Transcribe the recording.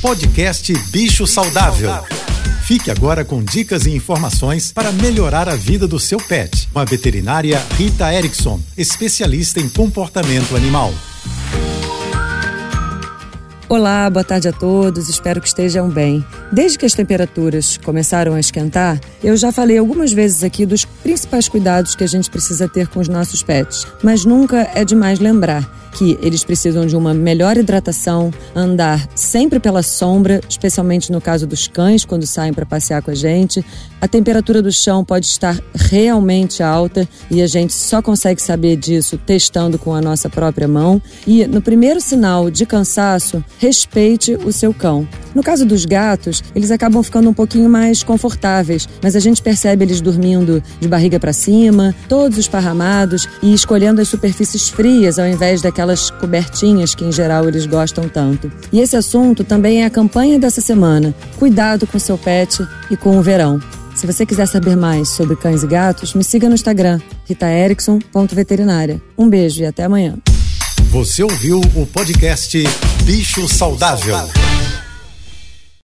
Podcast Bicho Saudável. Fique agora com dicas e informações para melhorar a vida do seu pet. Com a veterinária Rita Erickson, especialista em comportamento animal. Olá, boa tarde a todos, espero que estejam bem. Desde que as temperaturas começaram a esquentar, eu já falei algumas vezes aqui dos principais cuidados que a gente precisa ter com os nossos pets, mas nunca é demais lembrar que eles precisam de uma melhor hidratação, andar sempre pela sombra, especialmente no caso dos cães quando saem para passear com a gente. A temperatura do chão pode estar realmente alta e a gente só consegue saber disso testando com a nossa própria mão. E no primeiro sinal de cansaço, respeite o seu cão. No caso dos gatos, eles acabam ficando um pouquinho mais confortáveis, mas a gente percebe eles dormindo de barriga para cima, todos esparramados e escolhendo as superfícies frias ao invés daquelas aquelas cobertinhas que em geral eles gostam tanto. E esse assunto também é a campanha dessa semana. Cuidado com seu pet e com o verão. Se você quiser saber mais sobre cães e gatos, me siga no Instagram, ritaerickson.veterinária. Um beijo e até amanhã. Você ouviu o podcast Bicho Saudável.